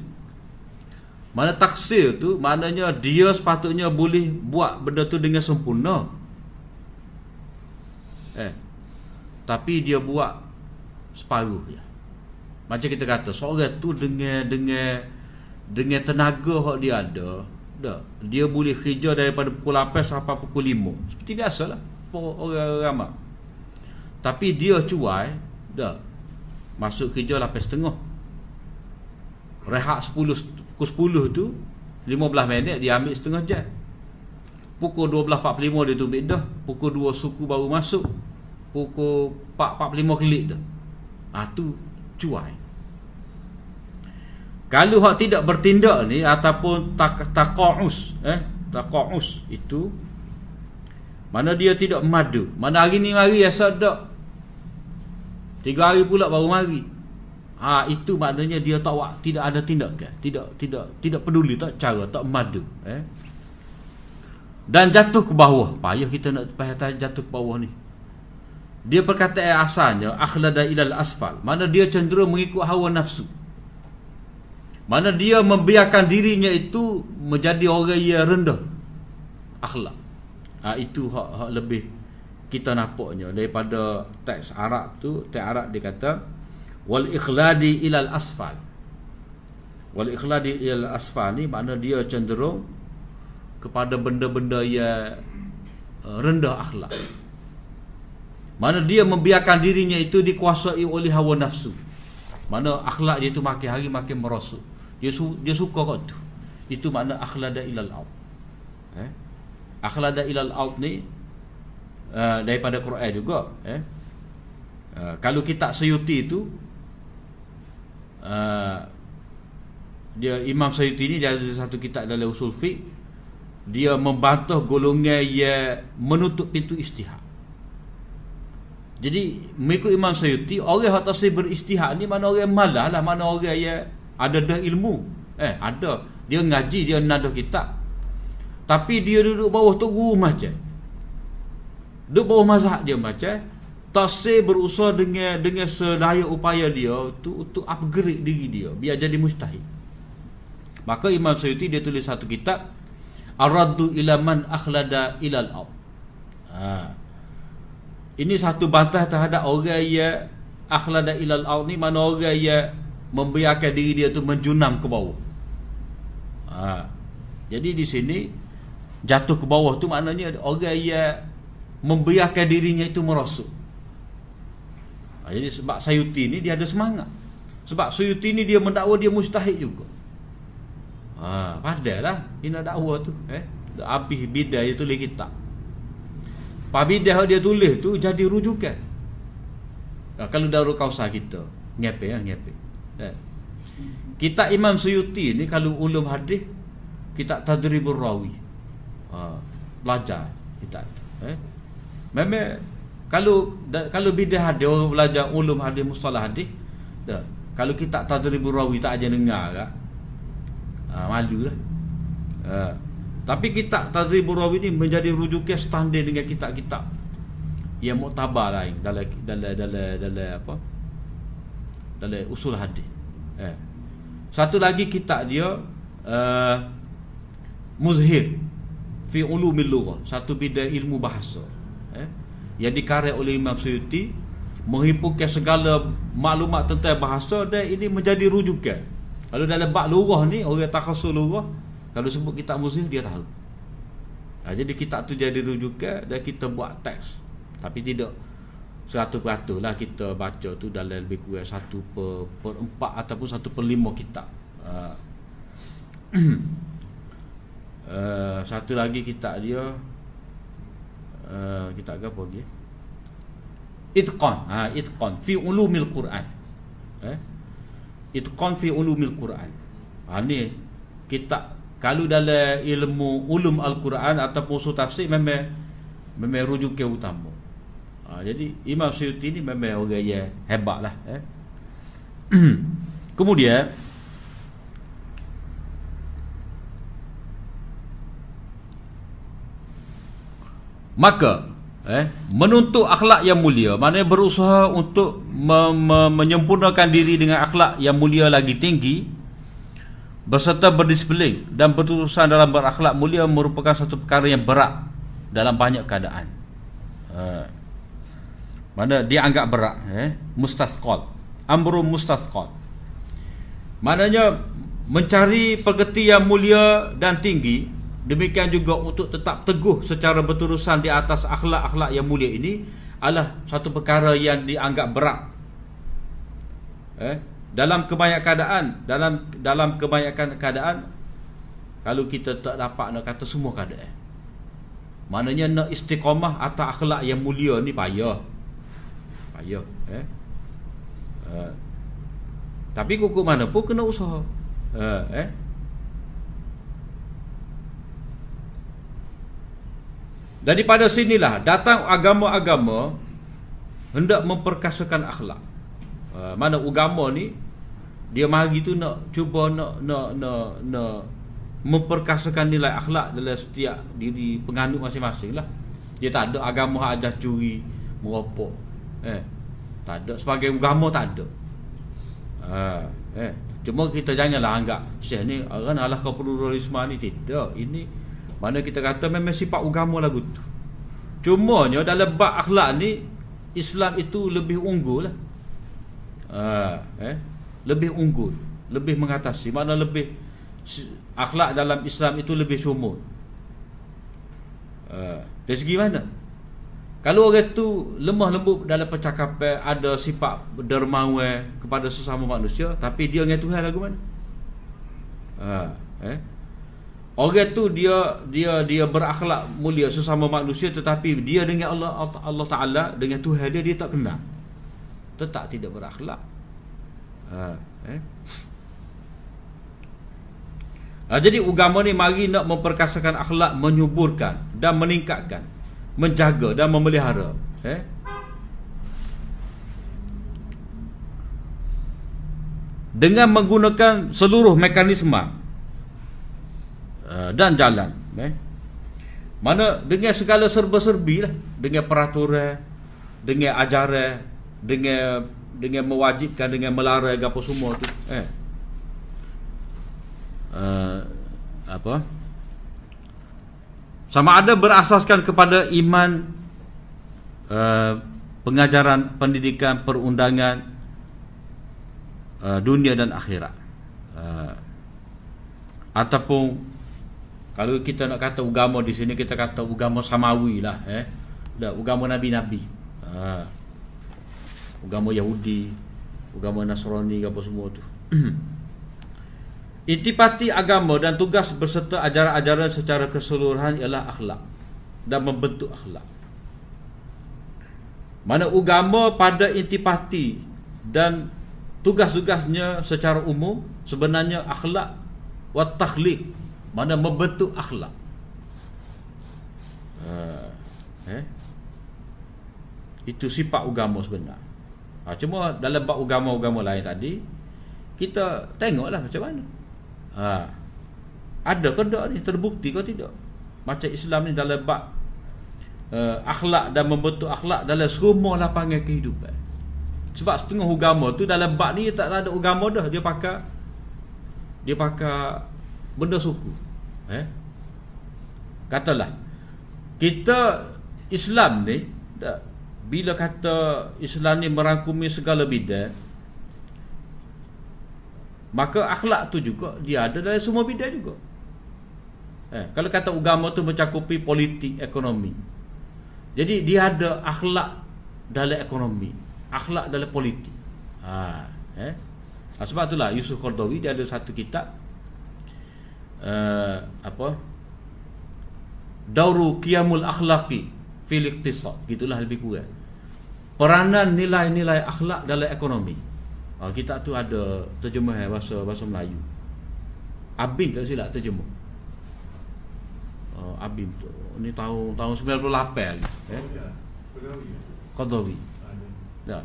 mana taksir tu maknanya dia sepatutnya boleh buat benda tu dengan sempurna eh tapi dia buat separuh ya. Macam kita kata seorang tu dengan dengan dengan tenaga hak dia ada, dah dia boleh kerja daripada pukul 8 sampai pukul 5. Seperti biasalah orang ramai. Tapi dia cuai, dah masuk kerja 8.30. Rehat 10 pukul 10 tu 15 minit dia ambil setengah jam. Pukul 12.45 dia tubik dah. Pukul 2 suku baru masuk. Pukul 4.45 kelik dah. Ah tu cuai. Kalau hak tidak bertindak ni ataupun tak taqaus eh taqaus itu mana dia tidak madu. Mana hari ni mari asal dak. Tiga hari pula baru mari. Ha itu maknanya dia tak tidak ada tindakan. Tidak tidak tidak peduli tak cara tak madu eh. Dan jatuh ke bawah. Payah kita nak payah jatuh ke bawah ni. Dia perkataan asalnya akhlada ilal asfal. Mana dia cenderung mengikut hawa nafsu. Mana dia membiarkan dirinya itu menjadi orang yang rendah. Akhlak. Ha, itu hak, hak lebih kita nampaknya daripada teks Arab tu, teks Arab dia kata wal ikhladi ilal asfal. Wal ikhladi ilal asfal ni makna dia cenderung kepada benda-benda yang uh, rendah akhlak. Mana dia membiarkan dirinya itu dikuasai oleh hawa nafsu. Mana akhlak dia itu makin hari makin merosot. Dia su, dia suka kau tu. Itu makna akhlada ilal out. Eh? Akhlada ilal out ni uh, daripada Quran juga, eh? Uh, kalau kita Sayuti itu uh, dia Imam Sayuti ni dia ada satu kitab dalam usul fiqh. Dia membantah golongan yang menutup pintu istihad. Jadi mengikut Imam Sayyuti Orang yang tak beristihad ni Mana orang malah lah Mana orang yang ada dah ilmu. Eh ada. Dia ngaji Dia nada kitab. Tapi dia duduk bawah tu guru macam Duduk bawah mazhab dia macam Tasir berusaha dengan dengan sedaya upaya dia tu untuk upgrade diri dia biar jadi mustahil. Maka Imam Sayyuti dia tulis satu kitab Ar-raddu ila man akhlada ilal al Ha. Ini satu bantah terhadap orang yang akhlada ilal al ni mana orang yang membiarkan diri dia tu menjunam ke bawah. Ha. Jadi di sini jatuh ke bawah tu maknanya orang yang membiarkan dirinya itu merosot. Ha. Jadi sebab Sayuti ni dia ada semangat. Sebab Sayuti ni dia mendakwa dia mustahil juga. Ha, padahlah ini dakwa tu eh. Habis bidai dia tulis kitab. Pabidah dia tulis tu jadi rujukan. Nah, kalau darul kausa kita, ngepe ya, ngepe. Eh. Kita Imam Suyuti ni kalau ulum hadis kita tadribur rawi. Ha, belajar kita. Eh. Memang kalau kalau bidah hadis orang belajar ulum hadis mustalah hadis, dah. Kalau kita tadribur rawi tak aja dengar kan. Ha, malulah. Ha. Tapi kitab Tazribur Rawi ini menjadi rujukan standar dengan kitab-kitab yang muktabar lain dalam dalam dalam dalam apa? Dalam usul hadis. Eh. Satu lagi kitab dia uh, Muzhir fi ulumil lughah, satu bidang ilmu bahasa. Yang dikarya oleh Imam Suyuti menghimpunkan segala maklumat tentang bahasa dan ini menjadi rujukan. Kalau dalam bab lughah ni orang takhasus lughah kalau sebut kitab muzir dia tahu. Ha, jadi kitab tu jadi rujukan dan kita buat teks. Tapi tidak seratus peratus lah kita baca tu dalam lebih kurang satu per, per empat ataupun satu per lima kitab. Uh, satu lagi kitab dia uh, kitab apa lagi? Itqan. Ha, itqan fi ulumil Quran. Eh? Itqan fi ulumil Quran. ha, ni kita kalau dalam ilmu ulum al-Quran ataupun usul tafsir memang memang rujuk ke utama ha, jadi Imam Suyuti ni memang orang yang hebat lah eh. kemudian maka eh menuntut akhlak yang mulia maknanya berusaha untuk me- me- menyempurnakan diri dengan akhlak yang mulia lagi tinggi berserta berdisiplin dan berurusan dalam berakhlak mulia merupakan satu perkara yang berat dalam banyak keadaan. Uh, mana dia anggap berat eh mustasqal amru mustasqal maknanya mencari pekerti yang mulia dan tinggi Demikian juga untuk tetap teguh secara berterusan di atas akhlak-akhlak yang mulia ini adalah satu perkara yang dianggap berat. Eh, dalam kebanyakan keadaan, dalam dalam kebanyakan keadaan kalau kita tak dapat nak kata semua keadaan. Maknanya nak istiqamah atas akhlak yang mulia ni payah. Payah, eh. Uh, tapi kuku mana pun kena usaha. Uh, eh. Daripada sinilah datang agama-agama hendak memperkasakan akhlak. Uh, mana agama ni dia mari tu nak cuba nak nak nak, nak memperkasakan nilai akhlak dalam setiap diri penganut masing-masing lah. Dia tak ada agama ajar curi, merokok. Eh, tak ada sebagai agama tak ada. Uh, eh, cuma kita janganlah anggap syekh ni orang Allah kau pluralisme ni tidak. Ini mana kita kata memang sifat agama lagu tu. Cumanya dalam bab akhlak ni Islam itu lebih unggul lah. Uh, eh? Lebih unggul, lebih mengatasi, mana lebih akhlak dalam Islam itu lebih sumur. Uh, dari segi mana? Kalau orang tu lemah lembut dalam percakapan ada sifat dermawan kepada sesama manusia tapi dia dengan Tuhan lagu mana? Uh, eh? Orang tu dia dia dia berakhlak mulia sesama manusia tetapi dia dengan Allah Allah Taala dengan Tuhan dia dia tak kenal. Tetap tidak berakhlak. Ha, eh? ha, jadi agama ni mari nak memperkasakan akhlak, menyuburkan dan meningkatkan, menjaga dan memelihara, eh? Dengan menggunakan seluruh mekanisme Uh, dan jalan eh? mana dengan segala serba-serbi lah. Dengan peraturan dengan ajaran dengan dengan mewajibkan dengan melarang apa semua tu eh. Uh, apa? Sama ada berasaskan kepada iman uh, pengajaran pendidikan perundangan uh, dunia dan akhirat. Uh, ataupun kalau kita nak kata agama di sini kita kata agama samawi lah eh. Dah agama nabi-nabi. Ha. Agama Yahudi, agama Nasrani apa semua tu. Intipati agama dan tugas berserta ajaran-ajaran secara keseluruhan ialah akhlak dan membentuk akhlak. Mana agama pada intipati dan tugas-tugasnya secara umum sebenarnya akhlak wa takhliq mana membentuk akhlak. Uh, eh? Itu sifat agama sebenar. Ha, cuma dalam bab agama-agama lain tadi kita tengoklah macam mana. Ha, ada ke tak ni? Terbukti ke tidak? Macam Islam ni dalam bab uh, akhlak dan membentuk akhlak dalam semua lapangan kehidupan. Sebab setengah agama tu dalam bab ni tak ada agama dah. Dia pakai dia pakai benda suku eh? Katalah kita Islam ni bila kata Islam ni merangkumi segala bidang maka akhlak tu juga dia ada dalam semua bidang juga. Eh kalau kata agama tu mencakupi politik ekonomi. Jadi dia ada akhlak dalam ekonomi akhlak dalam politik. Ha eh? Sebab itulah Yusuf Qardawi dia ada satu kitab uh, apa dauru qiyamul akhlaqi fil iqtisad gitulah lebih kurang peranan nilai-nilai akhlak dalam ekonomi uh, kita tu ada terjemah bahasa bahasa Melayu Abim tak silap terjemah. Uh, Abim tu. Ni tahun tahun 98 lagi. Eh? Qadawi. Ada.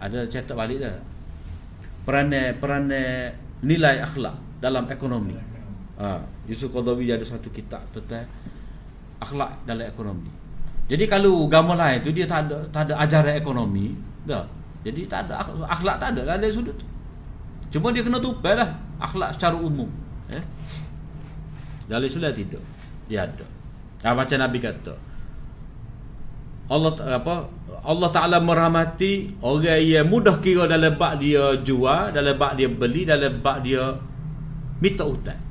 Ada cetak balik dah. Peranan peranan nilai akhlak dalam ekonomi. Ha, Yusuf Qadawi ada satu kitab tentang akhlak dalam ekonomi. Jadi kalau agama lain tu dia tak ada tak ada ajaran ekonomi, dah. Jadi tak ada akhlak tak ada dari sudut tu. Cuma dia kena tupai lah akhlak secara umum. Eh? Dari sudah tidak. Dia ada. Ha, macam Nabi kata. Allah apa Allah Taala merahmati orang yang mudah kira dalam bab dia jual, dalam bab dia beli, dalam bab dia minta hutang.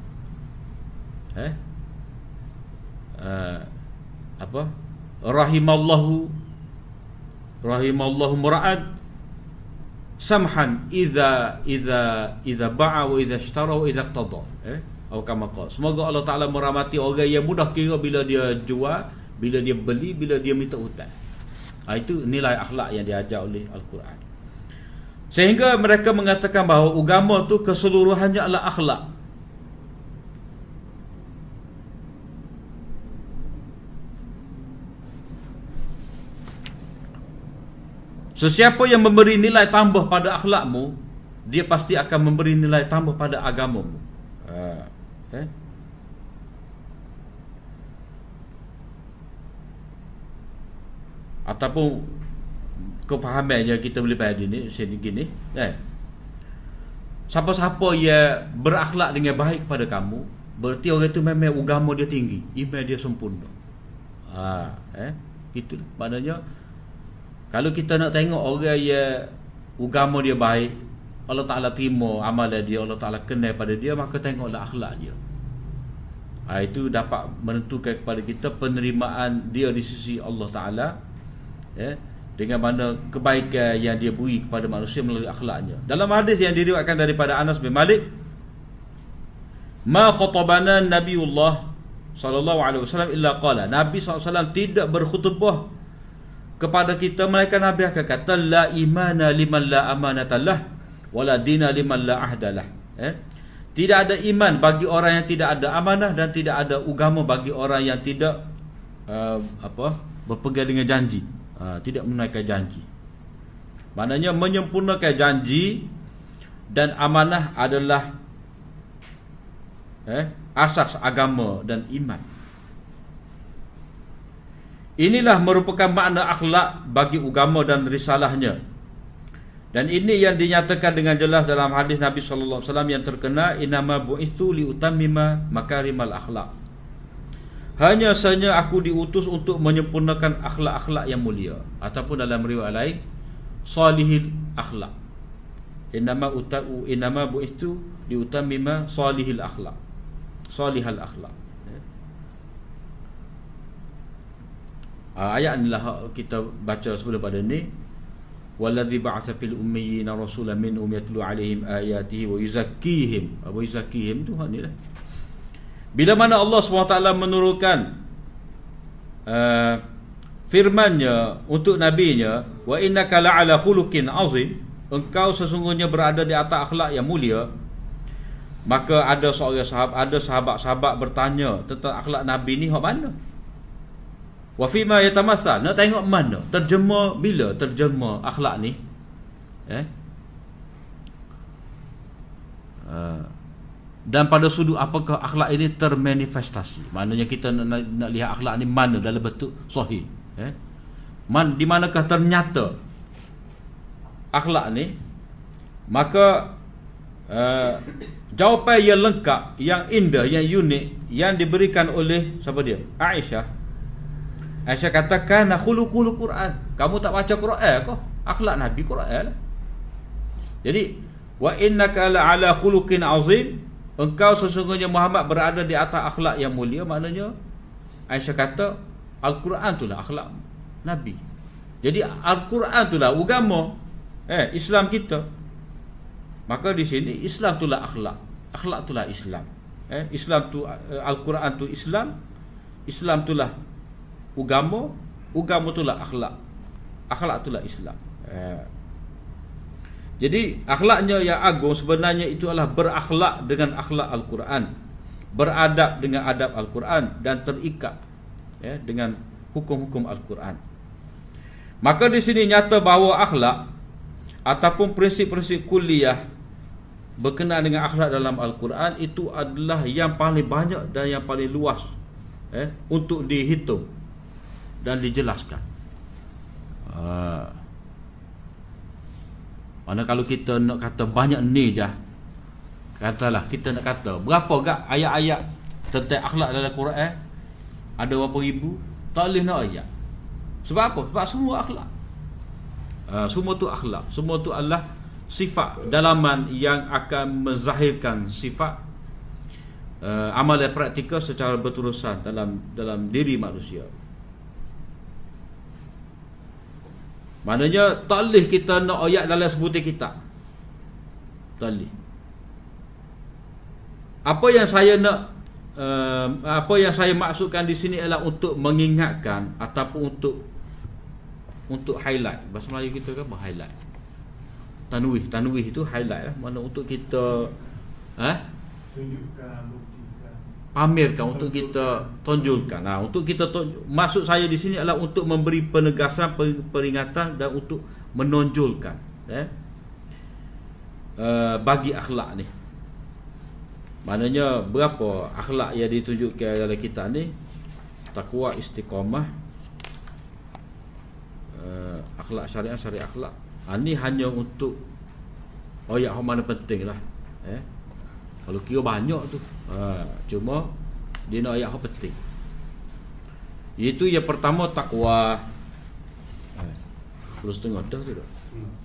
Eh? Uh, apa? Rahimallahu rahimallahu mura'ad samhan idza idza idza ba'a wa idza ishtara wa idza iqtada. Eh? Atau Semoga Allah Taala merahmati orang yang mudah kira bila dia jual bila dia beli bila dia minta hutang ha, itu nilai akhlak yang diajar oleh al-Quran sehingga mereka mengatakan bahawa agama tu keseluruhannya adalah akhlak Sesiapa yang memberi nilai tambah pada akhlakmu Dia pasti akan memberi nilai tambah pada agamamu ha. eh? ataupun kefahaman yang kita boleh pada ni sini gini kan siapa-siapa yang berakhlak dengan baik pada kamu berarti orang itu memang agama dia tinggi iman dia sempurna ha eh itu maknanya kalau kita nak tengok orang yang agama dia baik Allah Taala terima amalan dia Allah Taala kenal pada dia maka tengoklah akhlak dia ha, itu dapat menentukan kepada kita penerimaan dia di sisi Allah Taala ya, dengan mana kebaikan yang dia beri kepada manusia melalui akhlaknya. Dalam hadis yang diriwayatkan daripada Anas bin Malik, "Ma khatabana Nabiullah sallallahu alaihi wasallam illa qala." Nabi SAW tidak berkhutbah kepada kita melainkan Nabi akan kata la imana liman la amanatallah wala dina liman la ahdalah. Eh? Tidak ada iman bagi orang yang tidak ada amanah dan tidak ada agama bagi orang yang tidak uh, apa berpegang dengan janji ha, tidak menunaikan janji. Maknanya menyempurnakan janji dan amanah adalah eh, asas agama dan iman. Inilah merupakan makna akhlak bagi agama dan risalahnya. Dan ini yang dinyatakan dengan jelas dalam hadis Nabi sallallahu alaihi wasallam yang terkenal inama bu'istu li utammima makarimal akhlak. Hanya saja aku diutus untuk menyempurnakan akhlak-akhlak yang mulia ataupun dalam riwayat lain salihil akhlak. Inama utau inama bu itu diutammima salihil akhlak. Salihal akhlak. Uh, ayat inilah kita baca sebelum pada ni wallazi ba'atha fil ummiyina rasulan minhum yatlu alaihim ayatihi wa yuzakkihim. Apa yuzakkihim tu ni lah. Bila mana Allah SWT menurunkan uh, firmannya untuk nabinya wa innaka la'ala khuluqin azim engkau sesungguhnya berada di atas akhlak yang mulia maka ada seorang sahabat ada sahabat-sahabat bertanya tentang akhlak nabi ni hok mana wa fi ma yatamassal nak tengok mana? Terjemah bila terjemah akhlak ni? Eh? Uh, dan pada sudut apakah akhlak ini termanifestasi? Maknanya kita nak, nak, nak lihat akhlak ini mana dalam bentuk sahih. Eh? Man, di manakah ternyata akhlak ni? Maka uh, jawapan yang lengkap yang indah yang unik yang diberikan oleh siapa dia? Aisyah Aisyah katakan khuluqul Quran. Kamu tak baca Quran ke? Akhlak nabi Quran lah. jadi wa innaka la ala khuluqin azim. Engkau sesungguhnya Muhammad berada di atas akhlak yang mulia. Maknanya Aisyah kata Al-Quran itulah akhlak Nabi. Jadi Al-Quran itulah agama Eh Islam kita. Maka di sini Islam itulah akhlak. Akhlak itulah Islam. Eh, Islam tu eh, Al-Quran tu Islam. Islam itulah agama Agama itulah akhlak Akhlak itulah Islam eh. Jadi akhlaknya yang agung sebenarnya itu adalah berakhlak dengan akhlak Al-Quran. Beradab dengan adab Al-Quran dan terikat ya, dengan hukum-hukum Al-Quran. Maka di sini nyata bahawa akhlak ataupun prinsip-prinsip kuliah berkenaan dengan akhlak dalam Al-Quran itu adalah yang paling banyak dan yang paling luas eh, untuk dihitung dan dijelaskan. Uh, mana kalau kita nak kata banyak ni je Katalah kita nak kata Berapa gak ayat-ayat Tentang akhlak dalam Quran? Ada berapa ribu Tak boleh nak ayat Sebab apa? Sebab semua akhlak uh, Semua tu akhlak Semua tu adalah Sifat dalaman yang akan menzahirkan Sifat uh, Amal dan praktikal secara berterusan Dalam dalam diri manusia Maknanya tak boleh kita nak ayat dalam sebutir kitab. Tak boleh. Apa yang saya nak uh, apa yang saya maksudkan di sini adalah untuk mengingatkan ataupun untuk untuk highlight. Bahasa Melayu kita kan highlight. Tanwih, tanwih itu highlight lah. Mana untuk kita eh tunjukkan pamerkan untuk kita tonjolkan. Nah, untuk kita maksud saya di sini adalah untuk memberi penegasan peringatan dan untuk menonjolkan eh uh, bagi akhlak ni. Maknanya berapa akhlak yang ditunjukkan dalam kita ni? Takwa istiqamah uh, akhlak syariah syariah akhlak. Ha, ni hanya untuk oh ya mana penting lah. Eh? Kalau kira banyak tu ha, Cuma Dia nak ayat yang penting Itu yang pertama takwa ha, Puluh setengah dah tu tak? Hmm.